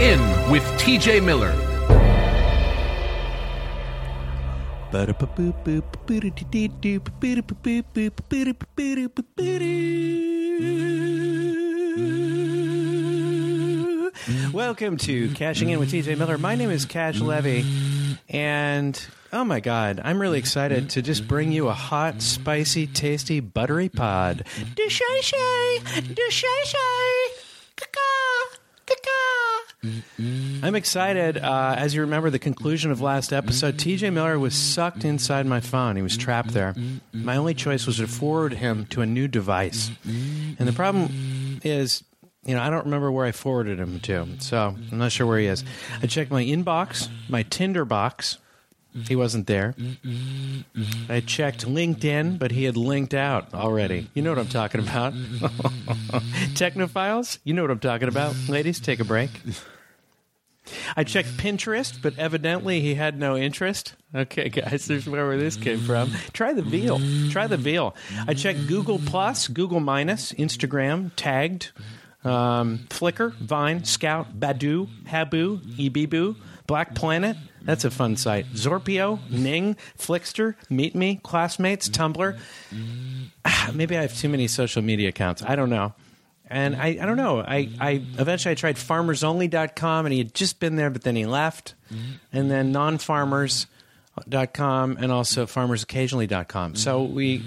In with TJ Miller. Welcome to Cashing In with TJ Miller. My name is Cash Levy, and oh my God, I'm really excited to just bring you a hot, spicy, tasty, buttery pod. Deshay-shay, deshay-shay, caca, caca. I'm excited. Uh, as you remember, the conclusion of last episode, TJ Miller was sucked inside my phone. He was trapped there. My only choice was to forward him to a new device. And the problem is, you know, I don't remember where I forwarded him to, so I'm not sure where he is. I checked my inbox, my Tinder box. He wasn't there. I checked LinkedIn, but he had linked out already. You know what I'm talking about. Technophiles, you know what I'm talking about. Ladies, take a break. I checked Pinterest, but evidently he had no interest. Okay, guys, there's where this came from. Try the veal. Try the veal. I checked Google Plus, Google Minus, Instagram, Tagged, um, Flickr, Vine, Skout, Badoo, Habu, Ebibu, Black Planet. That's a fun site. Zorpia, Ning, Flixster, Meet Me, Classmates, Tumblr. Ah, Maybe I have too many social media accounts. I don't know. And I, I don't know. I, I eventually I tried farmersonly.com and he had just been there, but then he left. And then nonfarmers.com and also farmersoccasionally.com. So we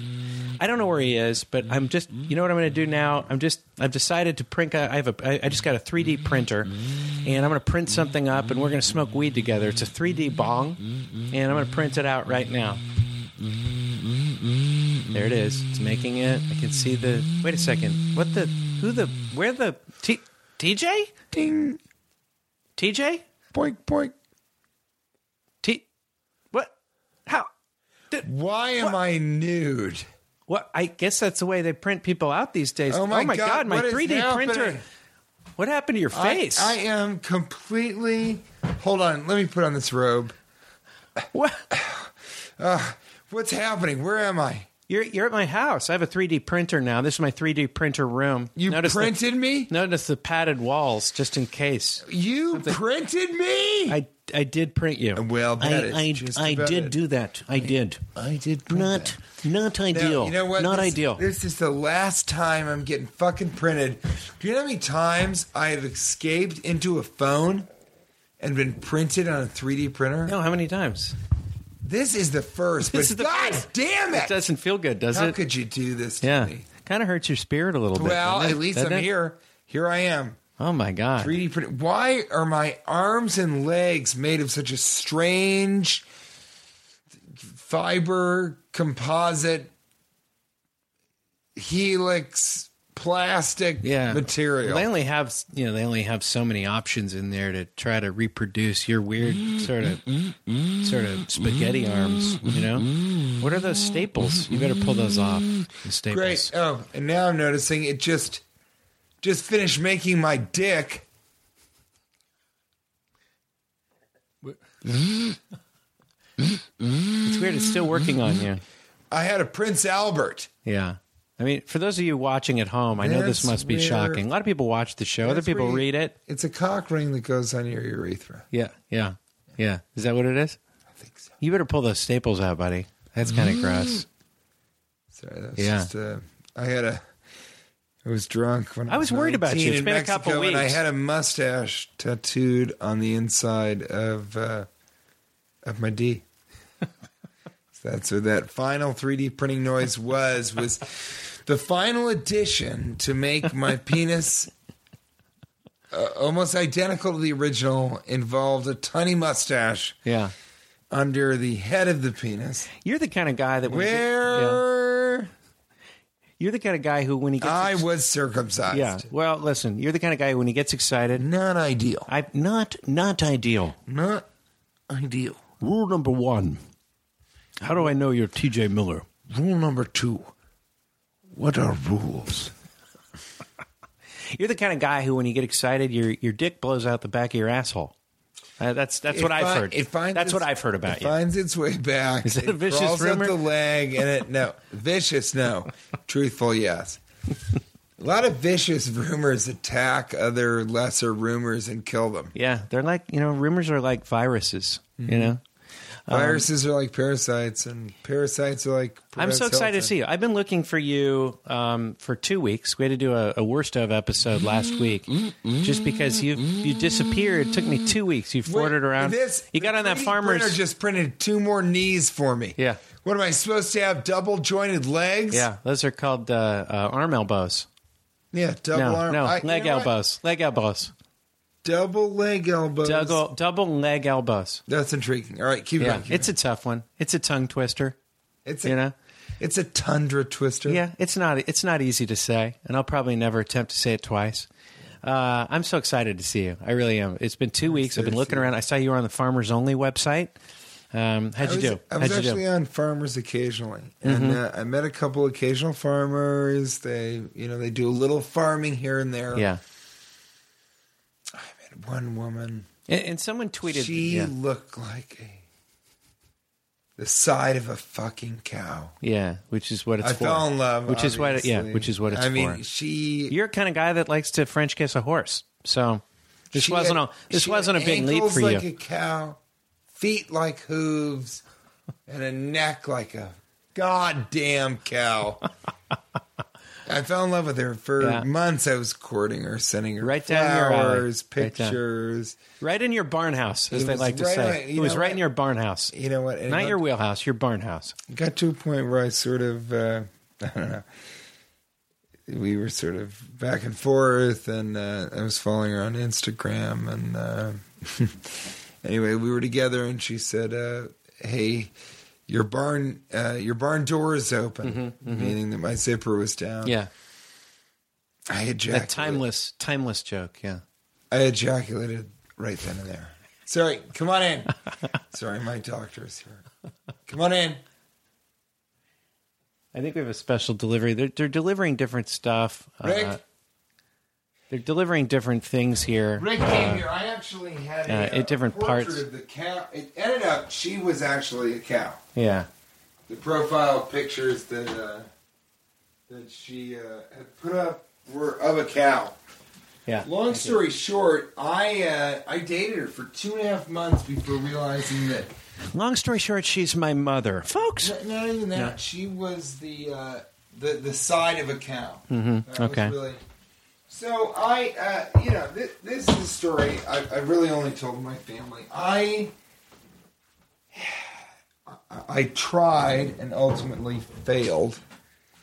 I don't know where he is, but I'm just you know what I'm going to do now? I'm just I've decided to print a, I have a I I just got a 3D printer and I'm going to print something up and we're going to smoke weed together. It's a 3D bong and I'm going to print it out right now. There it is. It's making it. I can see the. Wait a second. What the? Who the? Where the? T, TJ? Ding, TJ? boink, boink. T. What? How? Did, Why am I nude? what? I guess that's the way they print people out these days. Oh my oh God, my 3D printer. What happened to your face? I am completely. Hold on, let me put on this robe. what? Uh, what's happening? Where am I? You're you're at my house. I have a 3D printer now. This is my 3D printer room. You Notice the- printed me? Notice the padded walls, just in case. You printed me? I I did print you. well, that is I, I, just I about did it. do that. I did. I did print Not that. not Now, ideal. you know what? Not this, ideal. This is the last time I'm getting fucking printed. Do you know how many times I have escaped into a phone and been printed on a 3D printer? No, how many times? This is the first. This is the God first. damn it! It doesn't feel good, does How it? How could you do this to yeah, me? kind of hurts your spirit a little bit. Well, at least I'm it? here. Here I am. Oh my god! 3D print. Why are my arms and legs made of such a strange fiber composite helix plastic Yeah, material? They only have you know they only have so many options in there to try to reproduce your weird sort of sort of spaghetti arms. You know, what are those staples? You better pull those off. The staples. Great. Oh, and now I'm noticing it just just finished making my dick. It's weird. It's still working on you. I had a Prince Albert. Yeah. I mean, for those of you watching at home, I know this That's must be where- shocking. A lot of people watch the show. Other That's people where you- read it. It's a cock ring that goes on your urethra. Yeah, yeah, yeah. Is that what it is? I think so. You better pull those staples out, buddy. That's kind of gross. Sorry, that was Yeah. just uh, I had a. I was drunk when I, I was worried about 19 you. It's in been a Mexico, couple And I weeks. had a mustache tattooed on the inside of uh, of my D. so that's what that final 3D printing noise was. Was the final addition to make my penis uh, almost identical to the original. Involved a tiny mustache Yeah. under the head of the penis. You're the kind of guy that when he get- yeah. Where you're the kind of guy who when he gets I ex- was circumcised. yeah. Well, listen, you're the kind of guy who, when he gets excited. Not ideal. I not not ideal. Not ideal. Rule number one. How do I know you're T.J. Miller? Rule number two. What are rules? You're the kind of guy who, when you get excited, your your dick blows out the back of your asshole. Uh, that's that's what It I've heard. It finds that's its- what I've heard about it you. finds its way back. Is that it a vicious crawls rumor? up the leg and it no vicious no, truthful yes. A lot of vicious rumors attack other lesser rumors and kill them. Yeah, they're like you know, rumors are like viruses. Mm-hmm. You know, Viruses are like parasites, and parasites are like. I'm so excited to see you. I've been looking for you um, for two weeks. We had to do a, a worst of episode last week, just because you you disappeared. It took me two weeks. You flirted around. This, you got on that farmer's. printer just printed two more knees for me. Yeah. What am I supposed to have? Double jointed legs? yeah, those are called uh, uh, arm elbows. Yeah. Double No, arm. no, I- you leg know what? elbows. Leg elbows. Double leg elbows. Double double leg elbows. That's intriguing. All right, keep Yeah, going. keep it's a tough one. It's a tongue twister. it's a, You know. it's a tundra twister. Yeah, it's not it's not easy to say, and I'll probably never attempt to say it twice. Uh, I'm so excited to see you. I really am. It's been two weeks. I've been looking around. I saw you were on the Farmers Only website. Um, how'd you was, do? I was how'd actually? Mm-hmm. on farmers occasionally, and uh, I met a couple occasional farmers. They, you know, they do a little farming here and there. Yeah, one woman. and, and someone tweeted. She yeah, looked like a the side of a fucking cow. yeah, which is what it's I for. fell in love. Which is what. Yeah, obviously. which is what it's I for. mean, she. You're the kind of guy that likes to French kiss a horse. So this wasn't had- a this wasn't a big leap for like you. a cow, feet like hooves, and a neck like a goddamn cow. I fell in love with her for Yeah. months. I was courting her, sending her Right down your alley. flowers, Right pictures. Right in your barn house, as they like to right say. on- it was right what? in your barn house. You know what? Not your wheelhouse, your barn house. got to a point where I sort of, uh, I don't know, we were sort of back and forth, and uh, I was following her on Instagram, and uh, anyway, we were together, and she said, uh, "Hey, your barn, uh, your barn door is open," meaning that my zipper was down. Yeah. I That ejaculated. timeless, timeless joke. Yeah. I ejaculated right then and there. Sorry, come on in. Sorry, my doctor's here. Come on in. I think we have a special delivery. They're, they're delivering different stuff. Rick? Uh, they're delivering different things here. Rick came here. I actually had a, uh, uh, at different portrait parts. of the cow. It ended up she was actually a cow. Yeah. The profile pictures that uh, that she uh, had put up were of a cow. Yeah. Long story short, I uh, I dated her for two and a half months before realizing that Long story short, she's my mother, folks. Not, not even that. Yeah. She was the uh, the the side of a cow. Mm-hmm. Okay. really- so I, uh, you know, this, this is a story I, I really only told my family. I, I I tried and ultimately failed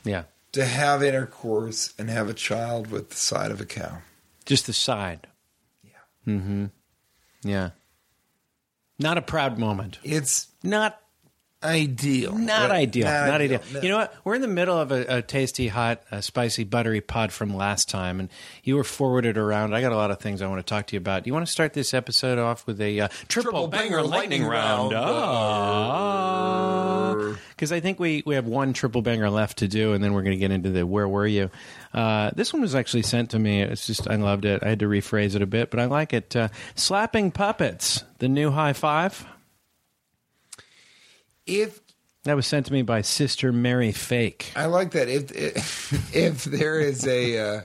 Yeah. to have intercourse and have a child with the side of a cow. Just the side. Yeah. Mm-hmm. Yeah. Not a proud moment. It's Not ideal. not ideal. Not, ideal. No. You know what? We're in the middle of a, a tasty, hot, uh, spicy, buttery pod from last time, and you were forwarded around. I got a lot of things I want to talk to you about. Do you want to start this episode off with a uh, triple, Triple banger, banger lightning, lightning round? round. Because I think we, we have one triple banger left to do, and then we're going to get into the where were you. Uh, this one was actually sent to me. It's just I loved it. I had to rephrase it a bit, but I like it. Uh, Slapping puppets, the new high five. If That was sent to me by Sister Mary Fake. I like that. If if, if there is a uh,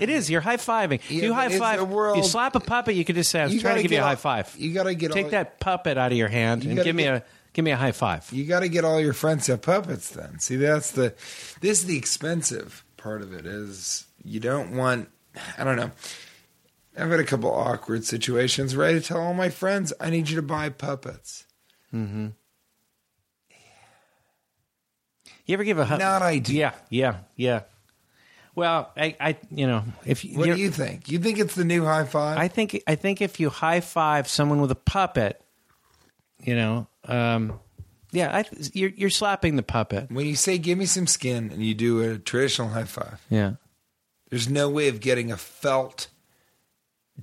It is. You're high fiving. Yeah, you high five. world- You slap a puppet. You could just say, "I was trying to give you a get high all- five." you gotta get take all- that puppet out of your hand You and give me a give me a high five. you got to get all your friends to have puppets, then see that's the this is the expensive part of it. Is you don't want I don't know. I've had a couple awkward situations where I had to tell all my friends, "I need you to buy puppets." You ever give a hu- Not ideal. Yeah, yeah, yeah. Well, I, I, you know, if What you're- do you think? You think it's the new high five? I think I think if you high five someone with a puppet, you know, um, yeah, I, you're you're slapping the puppet. when you say "give me some skin" and you do a traditional high five, Yeah, there's no way of getting a felt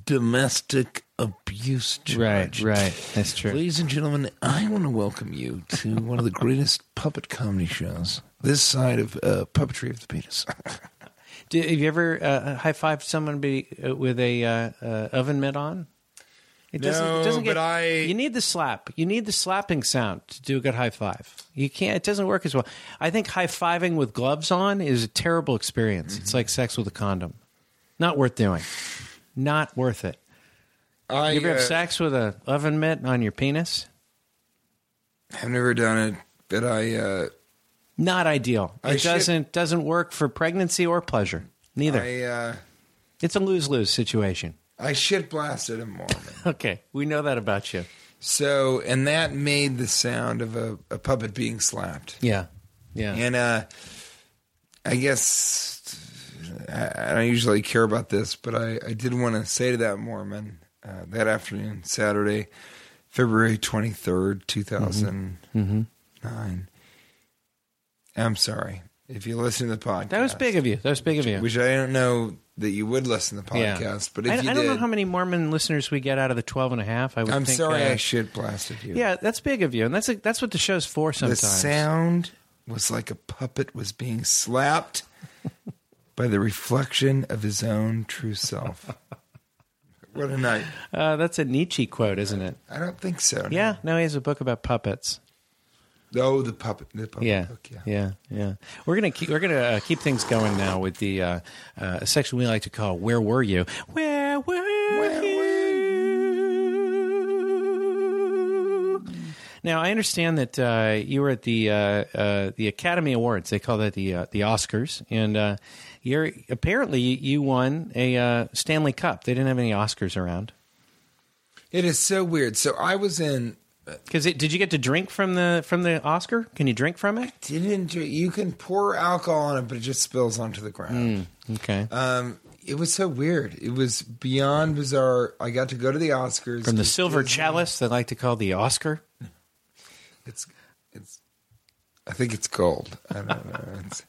domestic abuse right, charge. right. That's true. Ladies and gentlemen, I want to welcome you to one of the greatest puppet comedy shows. This side of uh, puppetry of the penis. Do, have you ever uh, high fived someone be, uh, with a uh, uh, oven mitt on? It doesn't. No, it doesn't get, but I- You need the slap. You need the slapping sound to do a good high five. You can't. It doesn't work as well. I think high fiving with gloves on is a terrible experience. Mm-hmm. It's like sex with a condom. Not worth doing. Not worth it. I, You ever have uh, sex with a oven mitt on your penis? I've never done it, but I uh, Not ideal. I It should- doesn't doesn't work for pregnancy or pleasure. Neither. I uh, it's a lose lose situation. I shit blasted a Mormon. Okay, we know that about you. So, and that made the sound of a, a puppet being slapped. Yeah, yeah. And uh, I guess I, I don't usually care about this, but I, I did want to say to that Mormon uh, that afternoon, Saturday, February 23rd, 2009. I'm sorry. If you listen to the podcast, That was big of you. That was big of you. Which I don't know that you would listen to the Yeah. podcast, but if I, you I did, don't know how many Mormon listeners we get out of the 12 and a half. I would I'm think, sorry uh, I shit blasted you. yeah, that's big of you. And that's a, that's what the show's for sometimes. the sound was like a puppet was being slapped by the reflection of his own true self. what a night! Uh, that's a Nietzsche quote, isn't it? I don't think so. no. Yeah, no, he has a book about puppets. Oh, the puppet. The puppet Yeah, book. Yeah. yeah, yeah. We're gonna keep we're gonna uh, keep things going now with the uh, uh, section we like to call "Where Were You?" Where Now I understand that uh, you were at the uh, uh, the Academy Awards. They call that the uh, the Oscars, and uh, you're apparently you, won a uh, Stanley Cup. They didn't have any Oscars around. It is so weird. So I was in. Because did you get to drink from the from the Oscar? Can you drink from it? Didn't you, you can pour alcohol on it, but it just spills onto the ground. Okay. Um, it was so weird. It was beyond bizarre. I got to go to the Oscars from the silver chalice they like to call the Oscar. It's it's. I think it's gold. I don't know. It's,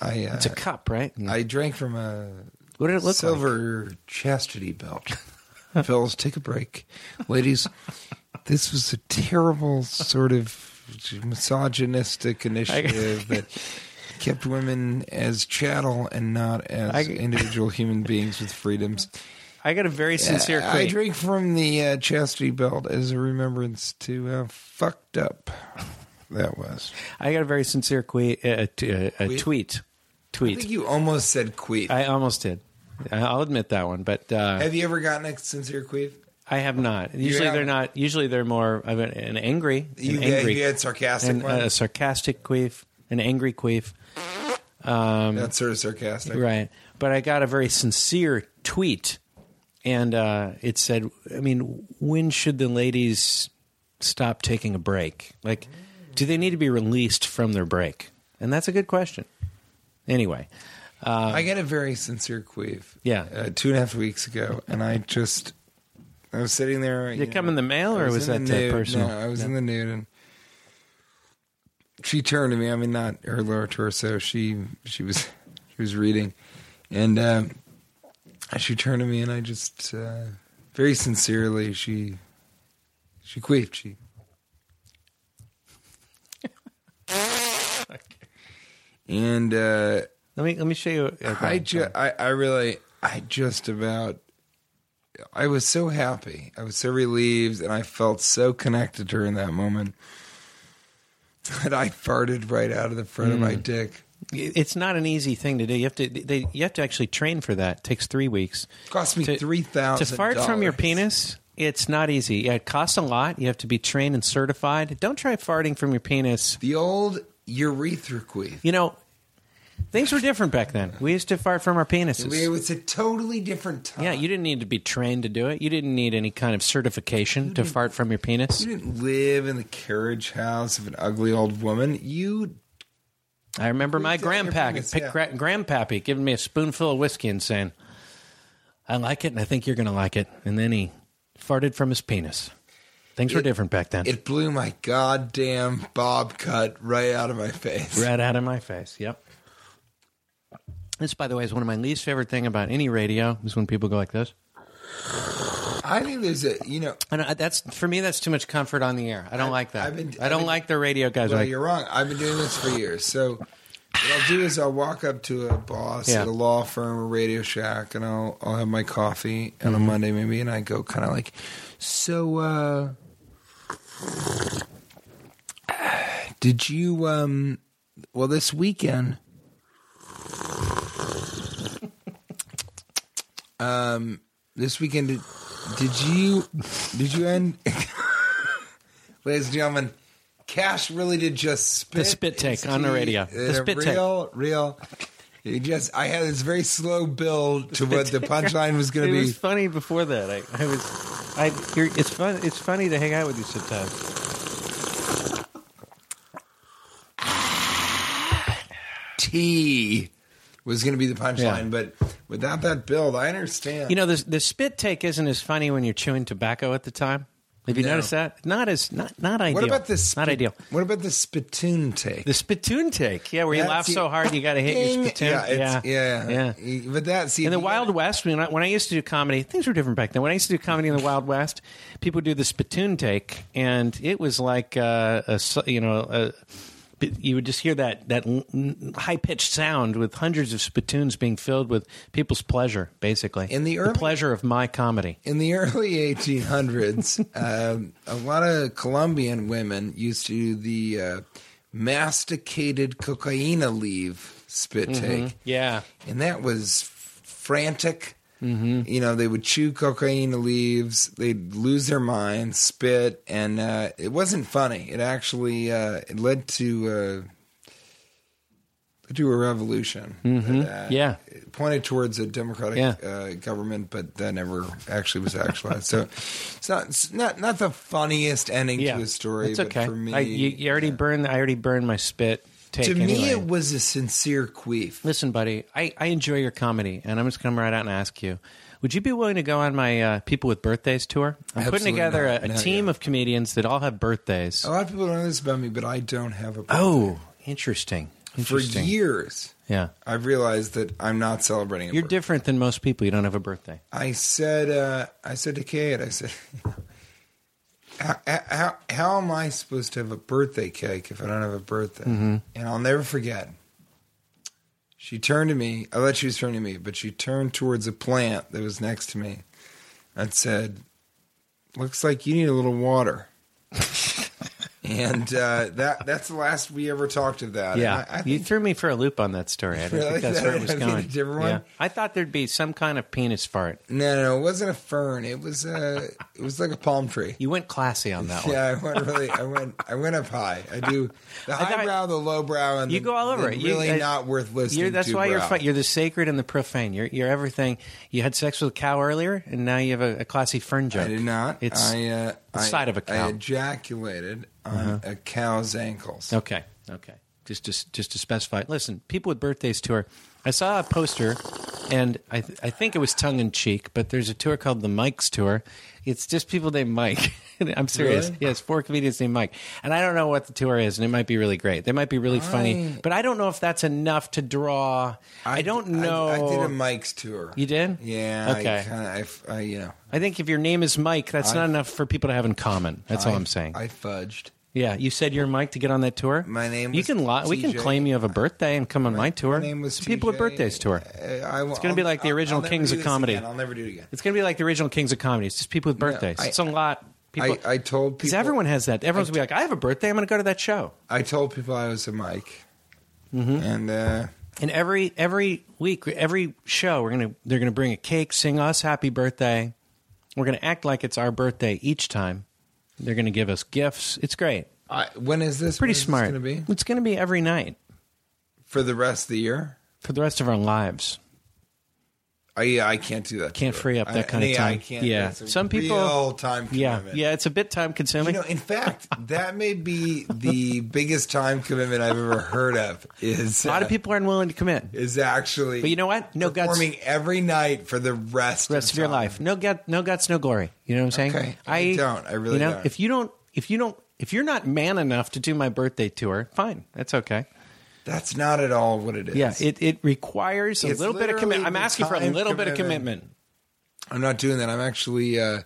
I uh, It's a cup, right? I drank from a what did it look like? silver chastity belt. Fellas, take a break, ladies. This was a terrible sort of misogynistic initiative that kept women as chattel and not as I- individual human beings with freedoms. I got a very sincere I drink from the uh, chastity belt as a remembrance to how fucked up that was. I got a very sincere que- uh, t- uh, a Tweet? tweet. I think you almost said queef. I almost did. I'll admit that one, but uh, Have you ever gotten a sincere queef? I have not. Usually they're haven't? Usually they're more of an, an angry, You, an had, angry, you had sarcastic and one? a sarcastic queef, an angry queef. Um, That's sort of sarcastic. Right. But I got a very sincere tweet, and uh, it said, I mean, when should the ladies stop taking a break? Like, do they need to be released from their break? And that's a good question. Anyway, I got a very sincere queef. Yeah. Uh, two and a half weeks ago, and I just I was sitting there. did you it come know, in the mail, I or was, in that the uh, nude. personal? No, I was in the nude, and she turned to me. I mean, not her lower torso. She she was she was reading, and um, she turned to me, and I just uh, very sincerely she she queefed. She. And uh, let me let me show you. uh, I, ju- I I really I just about I was so happy. I was so relieved and I felt so connected to her in that moment. that I farted right out of the front of my Mm. dick. It's not an easy thing to do. You have to they, you have to actually train for that. It takes three weeks. Cost me To- three thousand. To fart from your penis, it's not easy. Yeah, it costs a lot. You have to be trained and certified. Don't try farting from your penis. The old urethra queef. You know, things were different back then. We used to fart from our penises. It was a totally different time. Yeah, you didn't need to be trained to do it. You didn't need any kind of certification to fart from your penis. You didn't live in the carriage house of an ugly old woman. You I remember my Looked grandpa, penis, pick, yeah. gra- grandpappy giving me a spoonful of whiskey and saying, "I like it, and I think you're going to like it." And then he farted from his penis. Things were different back then. it blew my goddamn bob cut right out of my face. right out of my face. Yep. This, by the way, is one of my least favorite thing about any radio is when people go like this. I think there's a you know And that's for me. That's too much comfort on the air. I don't like that. I've been- I don't been- like the radio guys. well like, you're wrong. I've been doing this for years. So what I'll do is I'll walk up to a boss Yeah. at a law firm or Radio Shack and I'll I'll have my coffee on a Mm-hmm. Monday maybe and I go kind of like so uh did you um well this weekend um this weekend did, you did you end ladies and gentlemen cash really did just spit The spit take on the radio. in The spit take. real real just i had this very slow build to what the punchline was going to be It was funny before that. I, I was. I. It's fun. It's funny to hang out with you sometimes. T was going to be the punchline, Yeah. but without that build, I understand. You know, the the spit take isn't as funny when you're chewing tobacco at the time. Have you No. noticed that? Not as not not ideal. what about the spit, not ideal? What about the spittoon take? The spittoon take, yeah, where you laugh so hard you got to hit your spittoon. Yeah, it's, yeah, yeah, yeah. But that see In the Wild gotta- West, when I, when I used to do comedy, things were different back then. When I used to do comedy in the Wild West, people would do the spittoon take, and it was like uh, a you know a, you would just hear that that high pitched sound with hundreds of spittoons being filled with people's pleasure, basically. In the early- pleasure of my comedy. in the early 1800s, um, a lot of Colombian women used to do the uh, masticated cocaina leaf spit Mm-hmm. take. Yeah. and that was frantic. Mm-hmm. You know, they would chew cocaine leaves, they'd lose their mind, spit, and uh, it wasn't funny. It actually uh, it led to uh, to a revolution. Mm-hmm. Yeah. it pointed towards a democratic Yeah. uh, government, but that never actually was actualized. so it's not it's not not the funniest ending Yeah. to a story. It's but okay. for me, I, you, you already burned. I already burned my spit. Take to me, anyway. it was a sincere queef. Listen, buddy, I, I enjoy your comedy, and I'm just going to come right out and ask you: Would you be willing to go on my uh, People with Birthdays tour? I'm putting together not. a, a Not team yet. of comedians that all have birthdays. A lot of people don't know this about me, but I don't have a birthday. Oh, interesting. For years, yeah, I've realized that I'm not celebrating. A you're birthday. different than most people. You don't have a birthday. I said, uh, I said to Kate, I said, how, how, how am I supposed to have a birthday cake if I don't have a birthday? Mm-hmm. And I'll never forget. She turned to me. I thought she was turning to me, but she turned towards a plant that was next to me and said, "Looks like you need a little water." and uh, that that's the last we ever talked of that. Yeah, I, I you threw me for a loop on that story. I Really? think that's where it was I going. different one? Yeah. I thought there'd be some kind of penis fart. no, no, no, it wasn't a fern. It was a, it was like a palm tree. You went classy on that one. Yeah, I went really. I went. I went up high. I do the high brow, the low brow, and You the, go all over it. You- Really I- not worth listening. You're, that's to why you're brow. you're the sacred and the profane. You're you're everything. You had sex with a cow earlier, and now you have a, a classy fern joke. I did not. It's I, uh, the I, side of a cow. Uh-huh. ejaculated on a cow's ankles. okay. Okay. Just just just to specify. Listen, people with birthdays tour. I saw a poster, and I th- I think it was tongue in cheek, but there's a tour called the Mike's Tour. It's just people named Mike. I'm serious. Really? Yes, four comedians named Mike, and I don't know what the tour is, and it might be really great. They might be really funny, but I don't know if that's enough to draw. I, don't know. I, did a Mike's tour. You did? Yeah. Okay. I kind of. I, I, you know. I think if your name is Mike, that's I- not enough for people to have in common. That's all I'm saying. I fudged. Yeah, you said you're Mike to get on that tour. My name You can li- we can claim you have a birthday and come on my, tour. My name was It's people with birthdays tour. Uh, I, It's gonna be like the original Kings of Comedy. I'll never do it again. It's going to be like the original Kings of Comedy. It's just people with birthdays. I- it's a lot. People, I, I told because everyone has that. Everyone's gonna be like, I have a birthday. I'm going to go to that show. I told people I was a Mike, Mm-hmm. and uh, And every every week, every show, we're gonna they're gonna bring a cake, sing us happy birthday. We're gonna act like it's our birthday each time. They're gonna give us gifts. It's great. I, when is this? Pretty when smart. Going to It's be every night for the rest of the year. for the rest of our lives. I, yeah, I can't do that. Can't free up that I- kind of time. I can't. Yeah, some people. time yeah, commitment. yeah, it's a bit time You consuming. know, in fact, that may be the biggest time commitment I've ever heard of. Is a lot of uh, people aren't willing to commit. is actually. But you know what? No guts. performing every night for the rest, rest of your time. life. No gut, no guts, no glory. You know what I'm saying? Okay. I don't. I really you know, don't. If you don't, if you don't, if you're not man enough to do my birthday tour, fine, that's okay. That's not at all what it is. Yeah, it, it requires a It's little bit of commitment. I'm asking for a little bit of commitment. I'm not doing that. I'm actually. Uh,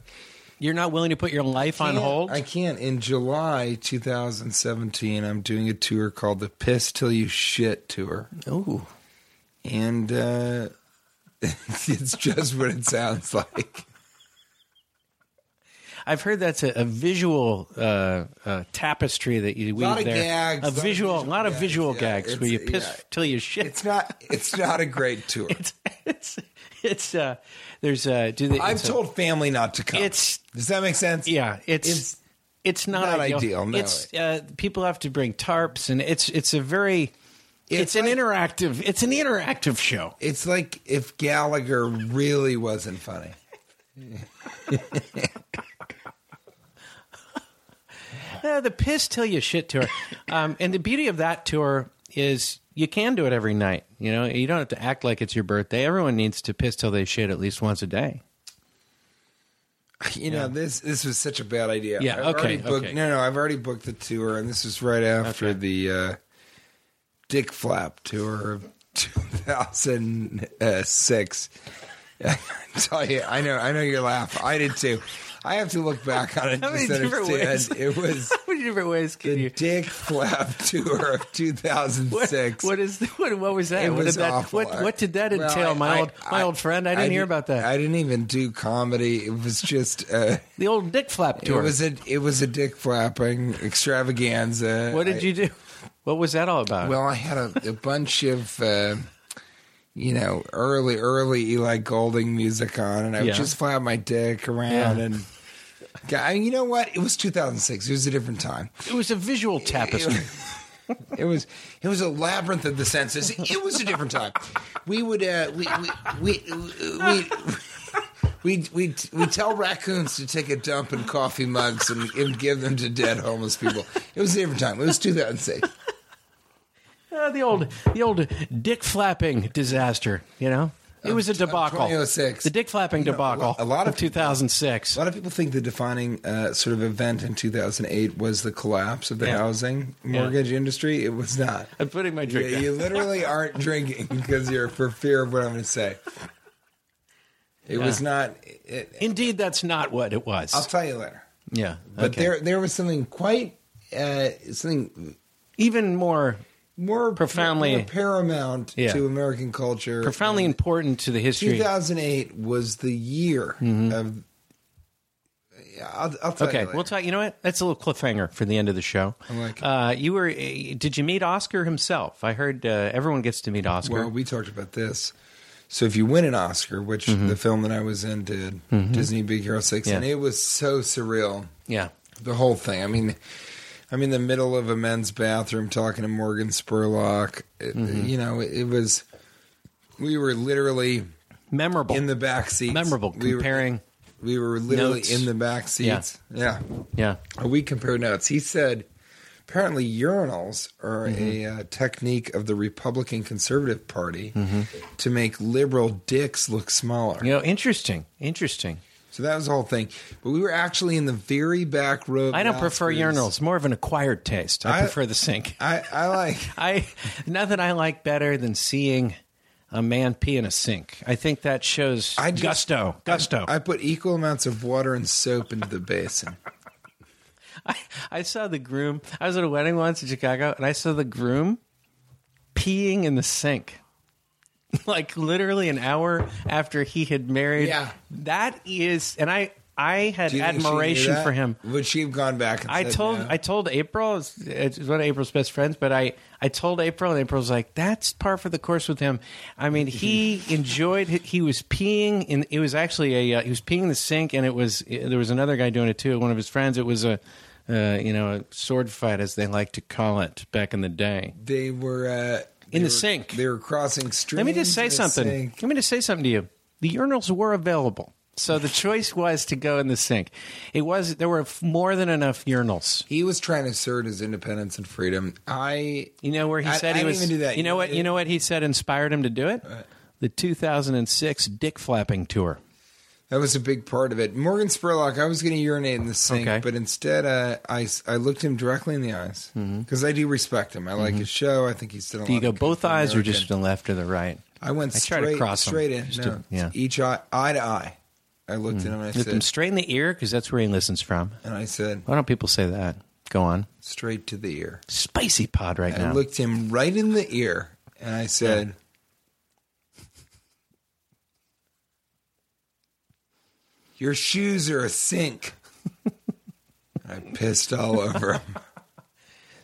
You're not willing to put your life on hold. I can't. In July 2017, I'm doing a tour called the Piss Till You Shit Tour. Ooh, And uh, it's just what it sounds like. I've heard that's a, a visual uh, uh, tapestry that you weave lot of there. gags, a visual, a lot of gags, visual yeah, gags where you piss yeah. till you shit. It's not. It's not a great tour. it's it's it's uh there's uh do they I've it's a- told family not to come. It's- Does that make sense? yeah it's It's it's not, not ideal. ideal, no. It's uh, people have to bring tarps and it's it's a very it's, It's an interactive it's an interactive show. It's like if Gallagher really wasn't funny. Uh, the piss till you shit tour, um, and the beauty of that tour is you can do it every night. You know, you don't have to act like it's your birthday. Everyone needs to piss till they shit at least once a day. You know, this this was such a bad idea. Yeah, I've okay, already booked, okay. No, no, I've already booked the tour, and this is right after Okay. the uh, Dick Flap tour of 2006. I tell you, I know, I know your laugh. I did too. I have to look back on it How many different understand. It was How many different ways can the you? Dick Flap tour of What, 2006. what is the, what, what was that? It what was did that awful. what what did that Well, entail? I- my I- old my I- old friend. I didn't hear about that. I didn't even do comedy. It was just uh, the old dick flap tour. it was a it was a dick flapping extravaganza. what did you do? What was that all about? Well, I had a, a bunch of uh, you know early early Ellie Goulding music on, and I would Yeah. just flap my dick around Yeah. and. I mean, you know what? It was 2006. It was a different time. it was a visual tapestry. It was it was a labyrinth of the senses. It was a different time. We would uh, we we we we. We we we tell raccoons to take a dump in coffee mugs and, and give them to dead homeless people. It was a different time. It was 2006. Uh, the old the old dick flapping disaster. You know, it was a of debacle. 2006. The dick flapping You know, debacle. a lot of of 2006. A lot of people think the defining uh, sort of event in 2008 was the collapse of the Yeah. housing mortgage industry. It was not. I'm putting my Yeah, drink down. you literally aren't drinking because you're for fear of what I'm going to say. It was not. It, Indeed, that's not what it was. I'll tell you later. yeah, But okay. there, there was something quite, uh, something even more more Profoundly- more paramount Yeah. to American culture. profoundly And important to the history. 2008 was the year of. Yeah, I'll, I'll tell you. Okay, later. we'll talk. You know what? That's a little cliffhanger for the end of the show. I like. Uh, you were? uh, Did you meet Oscar himself? I heard uh, everyone gets to meet Oscar. Well, we talked about this. So if you win an Oscar, which Mm-hmm. the film that I was in did, Disney Big Hero Six, Yeah. and it was so surreal. yeah, The whole thing. I mean, I'm in the middle of a men's bathroom talking to Morgan Spurlock. It- Mm-hmm. You know, it was. We were literally memorable. in the back seats. memorable. We were, Comparing. we were literally notes. in the back seats. Yeah. yeah. We compared notes. He said apparently urinals are Mm-hmm. a uh, technique of the Republican Conservative Party Mm-hmm. to make liberal dicks look smaller. You know, interesting. Interesting. So that was the whole thing. But we were actually in the very back row. I don't prefer urinals. More of an acquired taste. I, I- prefer the sink. I, I like. I nothing I like better than seeing a man pee in a sink. I think that shows I just- gusto. Gusto. I put equal amounts of water and soap into the basin. I, I saw the groom. I was at a wedding once in Chicago, and I saw the groom peeing in the sink. Like literally an hour after he had married. Yeah. That is, and I I had Do you think she knew admiration that? for him. Would she have gone back? And I said told no? I told April it's, it's one of April's best friends, but I I told April and April's like that's par for the course with him. I mean, he enjoyed. He was peeing in. It was actually a uh, he was peeing in the sink, and it was there was another guy doing it too. One of his friends. It was a uh, you know a sword fight as they like to call it back in the day. they were uh, In the were- sink. They were crossing streams. Let me just say something. Let me just say something to you. The urinals were available. So the choice was to go in the sink. It was there were more than enough urinals. He was trying to assert his independence and freedom. I You know where he I- said I he didn't was. even do that. You know what? You know what he said inspired him to do it. The 2006 Dick Flapping Tour. That was a big part of it. Morgan Spurlock, I was going to urinate in the sink, Okay. but instead uh, I, I looked him directly in the eyes because I do respect him. I like his show. I think he's done a Mm-hmm. Do you go both eyes or American. just the left or the right? I went I try to straight, cross straight in. just No, to- yeah. each eye, eye to eye. I looked at him and I them said, straighten the ear because that's where he listens from. and I said, Why don't people say that? Go on. straight to the ear. Spicy pod right now. I looked him right in the ear and I said, Your shoes are a sink. I pissed all over him.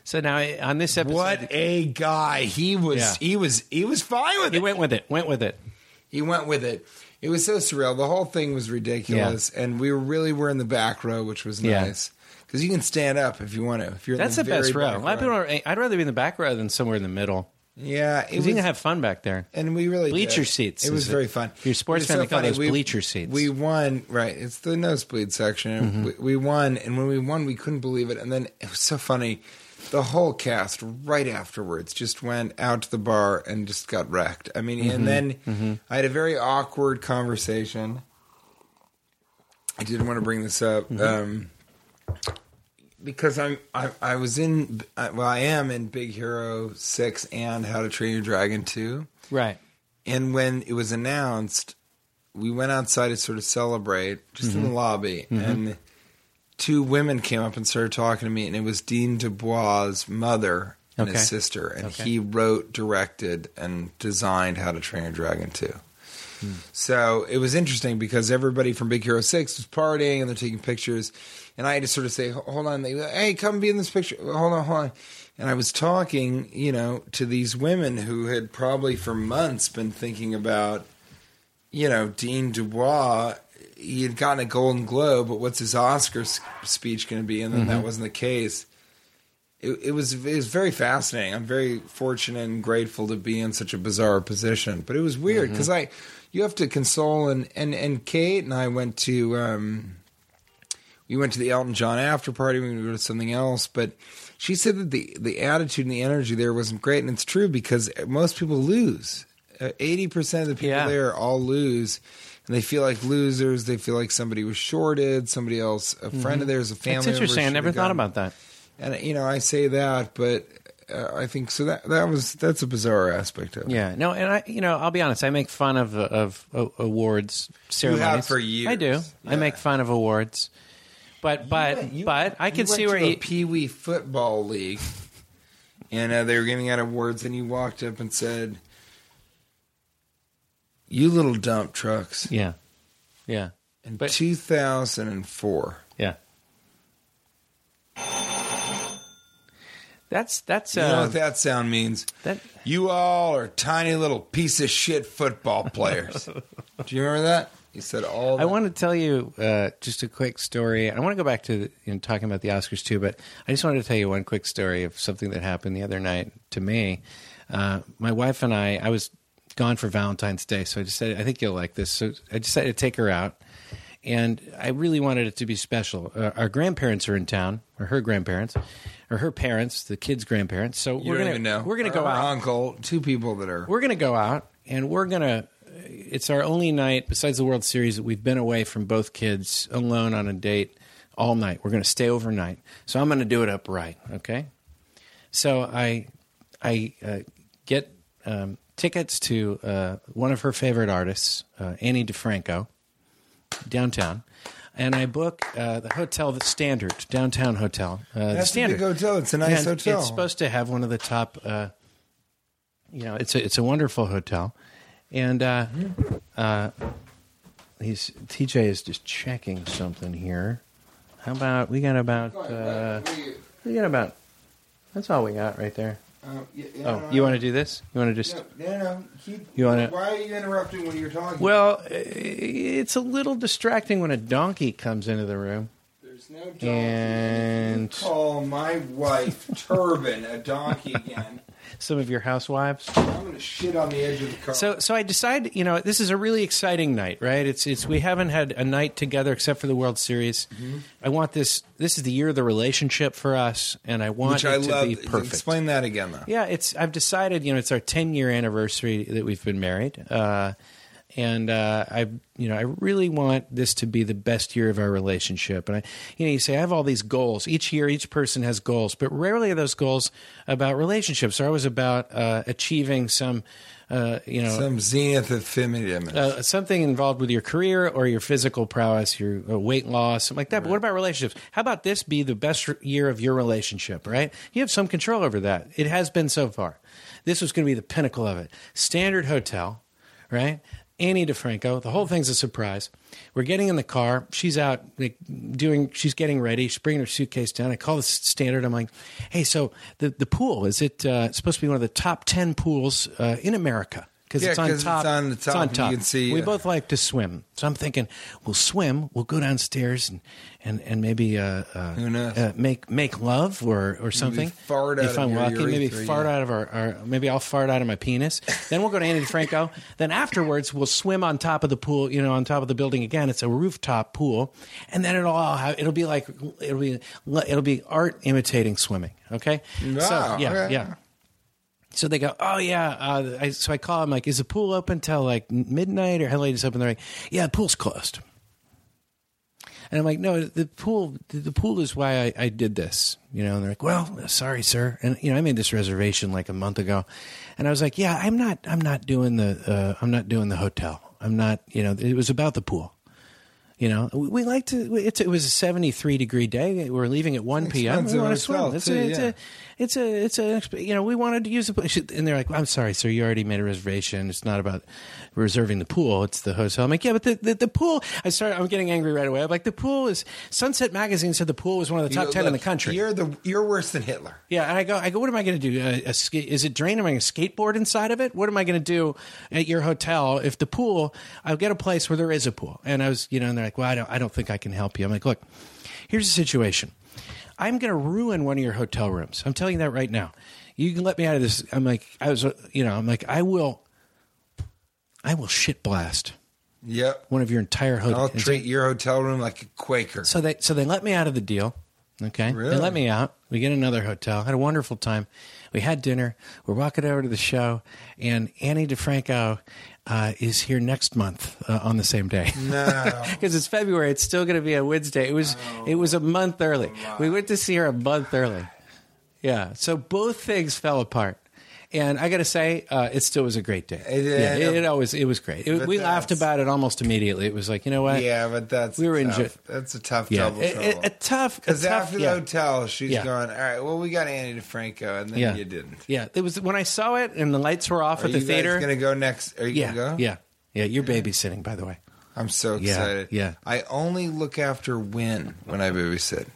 so now on this episode, What a guy. He was Yeah. he was he was fine with he it. He went with it. Went with it. He went with it. It was so surreal. The whole thing was ridiculous, and we were really were in the back row, which was Yeah. nice because you can stand up if you want to. If you're in That's the, the, best row. back A lot of people are, I'd rather be in the back row than somewhere in the middle. Yeah, it was, you can have fun back there. and we really Bleacher did. seats, It was is it? very fun. If you're a sports fan, so they call those bleacher seats. We won, right? It's the nosebleed section. Mm-hmm. We, we won, and when we won, we couldn't believe it. And then it was so funny. The whole cast right afterwards just went out to the bar and just got wrecked. I mean, Mm-hmm. and then I had a very awkward conversation. I didn't want to bring this up Mm-hmm. um, because I'm I, I was in well I am in Big Hero Six and How to Train Your Dragon Two. Right. And when it was announced, we went outside to sort of celebrate, just in the mm-hmm. lobby, mm-hmm. and two women came up and started talking to me, and it was Dean DeBlois' mother and Okay. his sister, and Okay. he wrote, directed, and designed How to Train Your Dragon 2. So it was interesting because everybody from Big Hero 6 was partying and they're taking pictures. And I had to sort of say, hold on, they, hey, come be in this picture. Hold on, hold on. And I was talking, you know, to these women who had probably for months been thinking about, you know, Dean DeBlois. He had gotten a Golden Globe, but what's his Oscar speech going to be? And then that mm-hmm. wasn't the case. It, it was it was very fascinating. I'm very fortunate and grateful to be in such a bizarre position. But it was weird mm-hmm. because I, you have to console and and and Kate and I went to um, we went to the Elton John after party. We went to something else, but she said that the the attitude and the energy there wasn't great, and it's true because most people lose. Uh, Eighty percent of the people Yeah. there all lose. And they feel like losers. They feel like somebody was shorted. Somebody else, a friend of theirs, a family. That's interesting. I never thought gone. about that. And you know, I say that, but uh, I think so. That that was that's a bizarre aspect of it. Yeah, no, and I, you know, I'll be honest. I make fun of of, uh awards ceremonies. for years. I do. I Yeah. make fun of awards, but but went- you- but I you can went see to where a you. Pee Wee football league, and uh, they were giving out awards, and you walked up and said, "You little dump trucks." Yeah, yeah, In But- 2004, yeah. That's that's you know uh, what that sound means? that. You all are tiny little piece of shit football players. Do you remember that? You said all. I want to tell you uh, just a quick story. I want to go back to you know, talking about the Oscars too, but I just wanted to tell you one quick story of something that happened the other night to me. Uh, my wife and I, I was gone for Valentine's Day, so I decided I think you'll like this. So I decided to take her out, and I really wanted it to be special. Uh, our grandparents are in town, or her grandparents, or her parents, the kids' grandparents. So You we're gonna know. we're gonna go out Uncle, two people that are. we're going to go out and we're going to it's our only night besides the world series that we've been away from both kids alone on a date all night we're going to stay overnight so i'm going to do it upright okay so i i uh, get um, tickets to uh, one of her favorite artists uh, Ani DiFranco downtown and I book uh, the hotel, the Standard downtown hotel. Uh, the That's a Standard big hotel. It's a nice and hotel. It's supposed to have one of the top. Uh, you know, it's a it's a wonderful hotel, and uh, uh, he's TJ is just checking something here. How about we got about uh, we got about that's all we got right there. Oh, you want to do this? You want to just No, no. Keep, You wanna- Why are you interrupting when you're talking? Well, uh, it's a little distracting when a donkey comes into the room. there's no donkey. And Call my wife Turban a donkey again. some of your housewives. I'm gonna shit on the edge of the car. So, so I decide, you know, this is a really exciting night, right? It's, it's, we haven't had a night together except for the World Series. Mm-hmm. I want this. This is the year of the relationship for us, and I want which it I to love. be perfect. Explain that again, though. Yeah, it's. I've decided. You know, it's our 10 year anniversary that we've been married, uh, and uh, I, you know, I really want this to be the best year of our relationship. And I, you know, you say I have all these goals. Each year, each person has goals, but rarely are those goals about relationships. They're always about uh, achieving some, uh, you know, Some zenith of feminism. uh, something involved with your career or your physical prowess, your uh, weight loss, something like that. But what about relationships? How about this be the best year of your relationship, right? You have some control over that. It has been so far. This was going to be the pinnacle of it. Standard hotel, right? Ani DiFranco. The whole thing's a surprise. We're getting in the car. She's out like, doing. She's getting ready. She's bringing her suitcase down. I call the standard. I'm like, "Hey, so the the pool is it uh, supposed to be one of the top ten pools uh, in America?" Because Yeah, it's on 'cause it's top. on the top and you can see, We uh, both like to swim, so I'm thinking we'll swim. We'll go downstairs and and and maybe uh, uh? Uh, make make love or or something. fart out if I'm lucky, maybe fart yeah. out of our, our. Maybe I'll fart out of my penis. then we'll go to Ani DiFranco. then afterwards, we'll swim on top of the pool. You know, on top of the building again. It's a rooftop pool, and then it'll all have, it'll be like it'll be it'll be art imitating swimming. Okay. so Wow, yeah, okay. yeah. So they go, oh yeah. Uh, I, so I call. I'm like, is the pool open till like midnight or how late is it open? They're like, yeah, the pool's closed. And I'm like, no, the pool, the pool is why I, I did this, you know. And they're like, well, sorry, sir. And you know, I made this reservation like a month ago, and I was like, yeah, I'm not, I'm not doing the, uh, I'm not doing the hotel. I'm not, you know, it was about the pool. You know, we, we like to. It's, it was a 73 degree day. We're leaving at 1 p.m. We want to swim. hotel, It's, too, a, it's yeah. a, it's a, it's a, you know, we wanted to use the pool. And they're like, I'm sorry, sir, you already made a reservation. It's not about reserving the pool. It's the hotel. I'm like, yeah, but the, the, the pool, I started, I'm getting angry right away. I'm like, the pool is, Sunset Magazine said the pool was one of the top You- 10 in the country. You're the you're worse than Hitler. Yeah, and I go, I go, what am I going to do? A, a is it drain? Am I going to skateboard inside of it? What am I going to do at your hotel if the pool? I'll get a place where there is a pool. And I was, you know, and they're like, well, I don't, I don't think I can help you. I'm like, look, here's the situation. I'm going to ruin one of your hotel rooms. I'm telling you that right now. You can let me out of this. I'm like, I was, you know, I'm like, I will, I will shit blast Yep. one of your entire hotel. I'll treat your hotel room like a Quaker. So they so they let me out of the deal. Okay, Really? they let me out. We get another hotel. Had a wonderful time. We had dinner. We're walking over to the show, and Ani DiFranco uh, is here next month uh, on the same day. No. because it's February. It's still going to be a Wednesday. It was it was a month early. We went to see her a month early. Yeah. So both things fell apart. And I got to say, uh, it still was a great day. It- yeah, it, it always it was great. It- we laughed about it almost immediately. It was like, you know what? yeah, but that's We were tough. enjoy- That's a tough yeah, double trouble. a, tough. Because after yeah. the hotel, she's Yeah. going, all right, well, we got Ani DiFranco, and then Yeah, you didn't. Yeah, it was when I saw it and the lights were off Are at the theater. going to go next? Are you yeah, going to go? yeah, yeah. You're babysitting, by the way. I'm so Yeah, excited. yeah. I only look after Win when I babysit.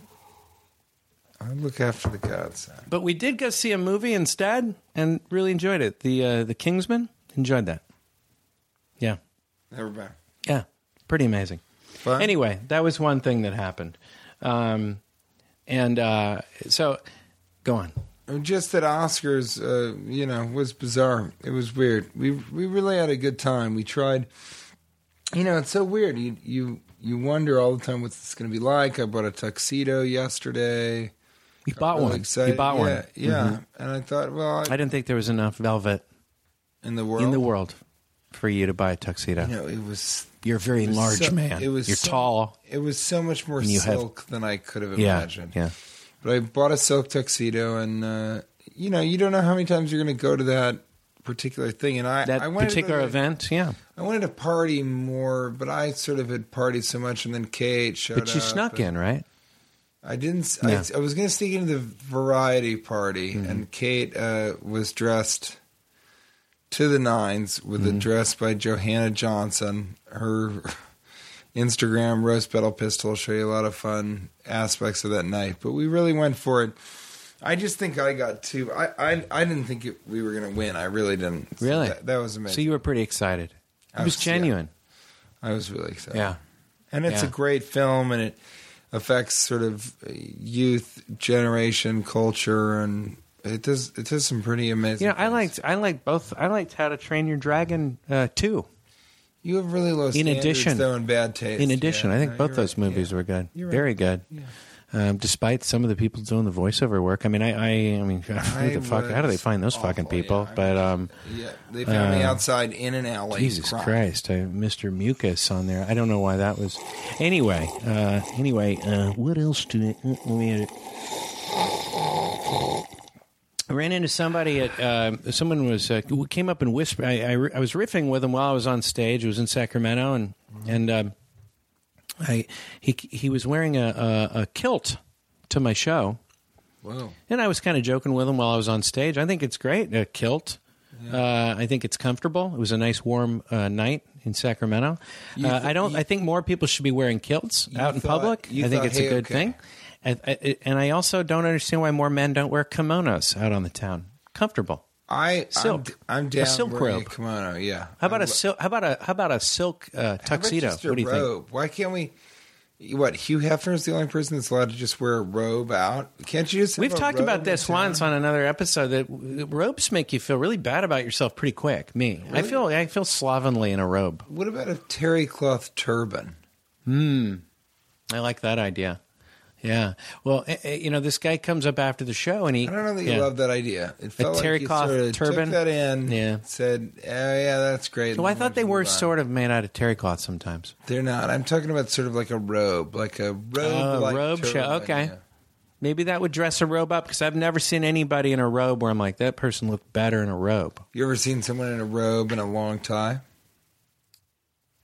I look after the godson. But we did go see a movie instead and really enjoyed it. The uh, the Kingsman enjoyed that. Yeah, Never been. yeah, pretty amazing. Fun? Anyway, that was one thing that happened, um, and uh, so go on. Just that Oscars, uh, you know, was bizarre. It was weird. We we really had a good time. We tried. You know, it's so weird. You you you wonder all the time what's this going to be like. I bought a tuxedo yesterday. You bought Really one. excited. You bought yeah, one. Mm-hmm. Yeah, and I thought, well, I didn't think there was enough velvet in the world, in the world for you to buy a tuxedo. you know, it was You're a very was large so- man. It was You're so- tall. It was so much more you have- silk than I could have Yeah, imagined. yeah. But I bought a silk tuxedo, and uh, you know, you don't know how many times you're going to go to that particular thing. And I, That I wanted particular to, event, yeah. I wanted to party more, but I sort of had partied so much, and then Kate showed But you up, snuck and in, right? I didn't. Yeah. Mm-hmm. I, I was going to sneak into the variety party, and Kate uh, was dressed to the nines with Mm-hmm. a dress by Johanna Johnson. Her Instagram, rose petal Pistol, show you a lot of fun aspects of that night. But we really went for it. I just think I got too. I I, I didn't think it, we were going to win. I really didn't. So Really? that, that was amazing. So you were pretty excited. It I was was- yeah. genuine. I was really excited. Yeah. and it's Yeah. a great film, and it affects sort of youth generation culture, and it does it does some pretty amazing. You know, I liked I liked both. I liked How to Train Your Dragon uh, too. You have really low In standards, addition- though, in bad taste. In addition, Yeah, I think no, both those right. movies Yeah. were good, You're right. very good. Um, despite some of the people doing the voiceover work, I mean, I, I, I mean, who the fuck? How do they find those fucking people? yeah. But um, Yeah, they found me Uh, outside in an alley. Jesus crying. Christ, uh, Mr. Mucus on there. I don't know why that was. Anyway, uh, anyway, uh, what else do I, uh, let me edit. I ran into somebody at uh, someone was uh, came up and whispered. I, I, I was riffing with him while I was on stage. It was in Sacramento, and and um, I he he was wearing a, a, a kilt to my show, Wow! and I was kind of joking with him while I was on stage. I think it's great, a kilt. Uh, I think it's comfortable. It was a nice warm uh, night in Sacramento. You Uh, I don't. you- I think more people should be wearing kilts out in thought- public. I think thought, it's hey, a good okay. thing. And, and I also don't understand why more men don't wear kimonos out on the town. Comfortable. I Silk. I'm, I'm A silk robe. A kimono, yeah. How about I a silk? How about a how about a silk uh, tuxedo? What do you think? Why can't we? What Hugh Hefner's the only person that's allowed to just wear a robe out? Can't you just? We've a talked robe about this once on another episode. That robes make you feel really bad about yourself pretty quick. Me, I feel I feel slovenly in a robe. What about a terry cloth turban? Hmm, I like that idea. Yeah. Well, eh, eh, you know, this guy comes up after the show and he. I don't know that you yeah. love that idea. It felt terry like cloth sort of turban? Took that in. Yeah. Said, "Oh yeah, that's great." Well, I thought they were sort of made out of terry cloth sometimes. They're not. I'm talking about sort of like a robe, like a robe. Oh, like robe show. Okay. yeah. Maybe that would dress a robe up because I've never seen anybody in a robe where I'm like, that person looked better in a robe. You ever seen someone in a robe and a long tie?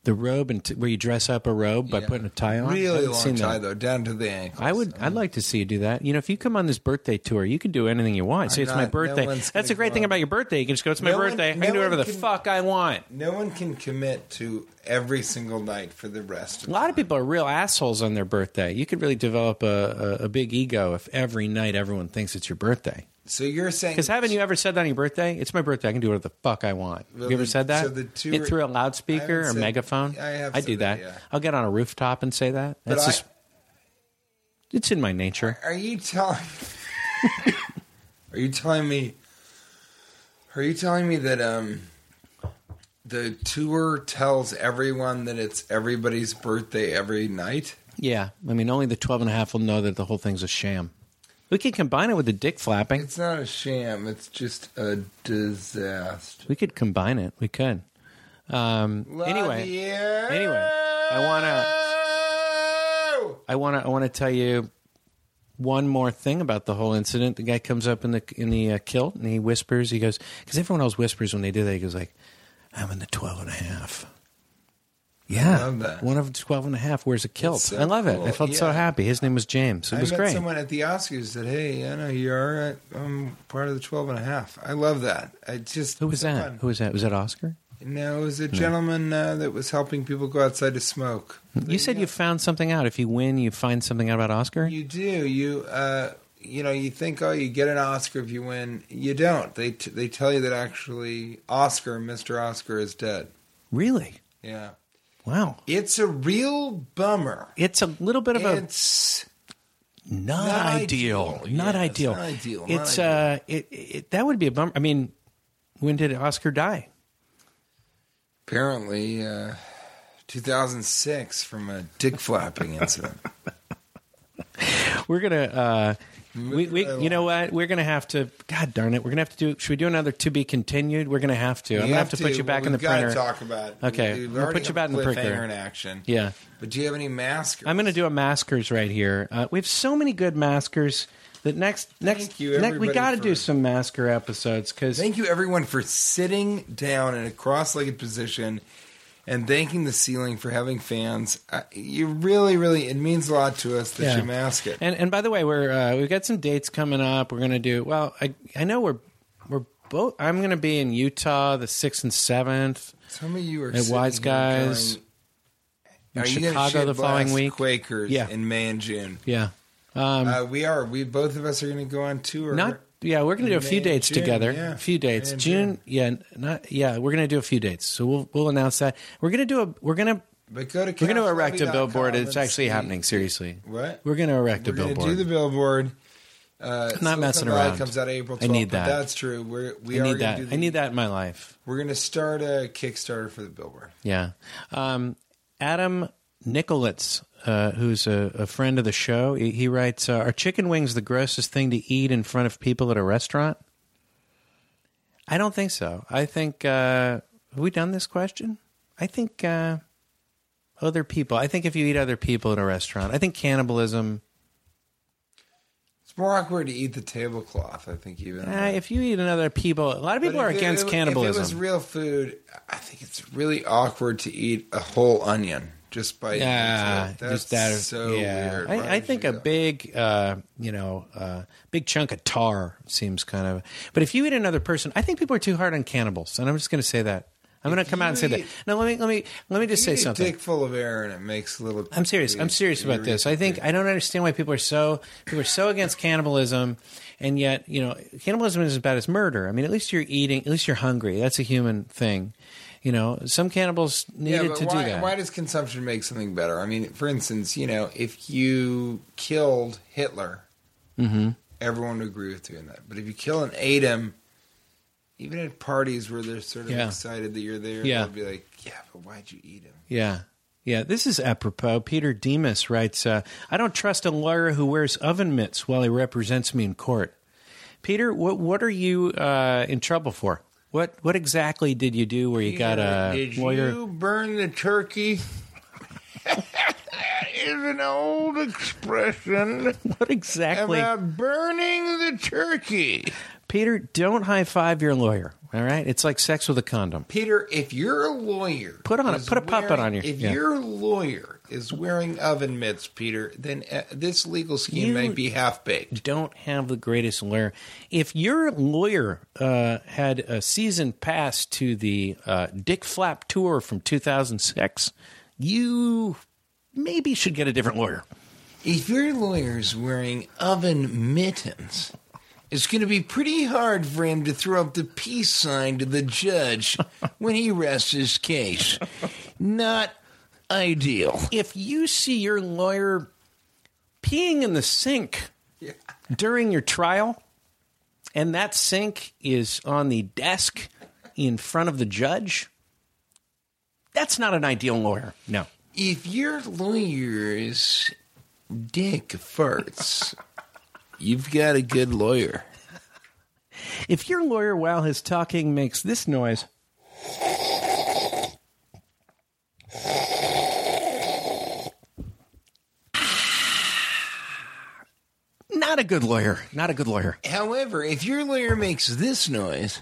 The robe and t- where you dress up a robe by Yeah. putting a tie on. I Really long tie that. though, down to the ankles. I would. I'd mm. like to see you do that. You know, if you come on this birthday tour, you can do anything you want. Say I'm it's my not- no birthday. one's That's the gonna great thing about your birthday. You can just go. It's my No one- birthday. I no can do whatever one the fuck I want. No one can commit to every single night for the rest. Of A lot of people are real assholes on their birthday. You could really develop a, a, a big ego if every night everyone thinks it's your birthday. So you're saying Because haven't you ever said that on your birthday? It's my birthday. I can do whatever the fuck I want. Well, you ever the- said that? so the two It through a loudspeaker or said- megaphone? I have I do that, that. yeah. I'll get on a rooftop and say that. That's I- just. It's in my nature. Are you telling? are you telling me? Are you telling me that um, the tour tells everyone that it's everybody's birthday every night? Yeah. I mean, only the 12 and a half will know that the whole thing's a sham. We could combine it with the dick flapping. It's not a sham. It's just a disaster. We could combine it. We could. Um, anyway, anyway, I wanna. I want to I want to tell you one more thing about the whole incident. The guy comes up in the in the uh, kilt and he whispers. He goes because everyone else whispers when they do that. He goes like, "I'm in the 12 and a half." Yeah, love that. one of the 12 and a half wears a kilt. so I love it. cool. I felt so Yeah. happy. His name was James. It I was met great. someone at the Oscars who said, "Hey, I know you are. I'm part of the 12 and a half." I love that. I just Who was so that? fun. Who was that? Was that Oscar? No, it was a gentleman uh, that was helping people go outside to smoke. You said you found something out. If you win, you find something out about Oscar. You do. You uh, you know, you think, oh, you get an Oscar if you win. You don't. They t- they tell you that actually Oscar, Mr. Oscar, is dead. really? Yeah, Wow. it's a real bummer. It's a little bit of a It's not, Not ideal. ideal. Not Yes, ideal. not ideal, not It's ideal. uh, it, it that would be a bummer. I mean, when did Oscar die? apparently uh, 2006 from a dick flapping incident. We're gonna. Uh, we, we, you know what? We're gonna have to. God darn it! We're gonna have to do. Should we do another to be continued? We're gonna have to. I'm gonna have to, put you back in the printer. Talk about. Okay, gonna already put you back in the printer. in action. Yeah, But do you have any maskers? I'm gonna do a maskers right here. Uh, we have so many good maskers. That next, next, you, next we got to do some masker episodes because Thank you, everyone, for sitting down in a cross-legged position and thanking the ceiling for having fans. Uh, you really, really, it means a lot to us that Yeah. you mask it. And and by the way, we're uh, we've got some dates coming up. We're gonna do well. I I know we're we're both. I'm gonna be in Utah the sixth and seventh. Some of you are sitting wise guys. going, in Are Chicago the following week. Quakers Yeah. in May and June. Yeah. Um, Uh, we are. We both of us are going to go on tour. not yeah, we're going to do a few May dates June, together. yeah. A few dates. And June, yeah, not yeah, we're going to do a few dates. So we'll we'll announce that. We're going to do a we're going to But go to we're going to erect a billboard. It's actually see- happening seriously. What? We're going to erect We're a going to billboard. do the billboard. Uh, not messing around. Comes out April 12th. I need that. That's true. We're we I are need that. Do the, I need that in my life. We're going to start a Kickstarter for the billboard. Yeah. Um, Adam Nicolitz, uh, who's a, a friend of the show, he, he writes uh, Are chicken wings the grossest thing to eat in front of people at a restaurant? I don't think so. I think, uh, have we done this question? I think uh, other people. I think if you eat other people at a restaurant, I think cannibalism. It's more awkward to eat the tablecloth. I think even. Uh, if you eat another people, a lot of people are against it- cannibalism. If it was real food, I think it's really awkward to eat a whole onion just by Yeah. That's just that. so yeah, weird. I, I think a big, uh, you know, uh, big chunk of tar seems kind of. But if you eat another person, I think people are too hard on cannibals, and I'm just going to say that. I'm going to come out and say that. No, let me let me let me just say something. dick full of air and it makes a little. I'm serious. I'm serious about this. I think I don't understand why people are so people are so against cannibalism, and yet you know cannibalism is as bad as murder. I mean, at least you're eating. At least you're hungry. That's a human thing. You know, some cannibals needed but to why, do that. why does consumption make something better? I mean, for instance, you know, if you killed Hitler, Mm-hmm. everyone would agree with doing that. But if you kill and ate him, even at parties where they're sort of Yeah. excited that you're there, Yeah. they'll be like, "Yeah, but why'd you eat him?" Yeah. Yeah, this is apropos. Peter Demas writes uh, I don't trust a lawyer who wears oven mitts while he represents me in court. Peter, what, what are you uh, in trouble for? What what exactly did you do where you got a Did lawyer? you burn the turkey? that is an old expression What exactly? about burning the turkey. Peter, don't high five your lawyer. All right, it's like sex with a condom. Peter, if you're a lawyer Put on a- put a puppet on your- If yeah. your lawyer is wearing oven mitts, Peter, then uh, this legal scheme You- may be half baked. Don't have the greatest lawyer. If your lawyer uh, had a season pass to the uh, Dick Flap tour from 2006, you maybe should get a different lawyer. If your lawyer is wearing oven mittens, it's going to be pretty hard for him to throw up the peace sign to the judge when he rests his case. Not ideal. if you see your lawyer peeing in the sink during your trial, and that sink is on the desk in front of the judge, that's not an ideal lawyer. No. If your lawyer's dick farts, you've got a good lawyer. If your lawyer, while he's talking, makes this noise, not a good lawyer. Not a good lawyer. However, if your lawyer makes this noise,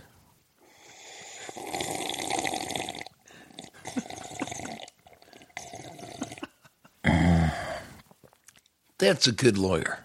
that's a good lawyer.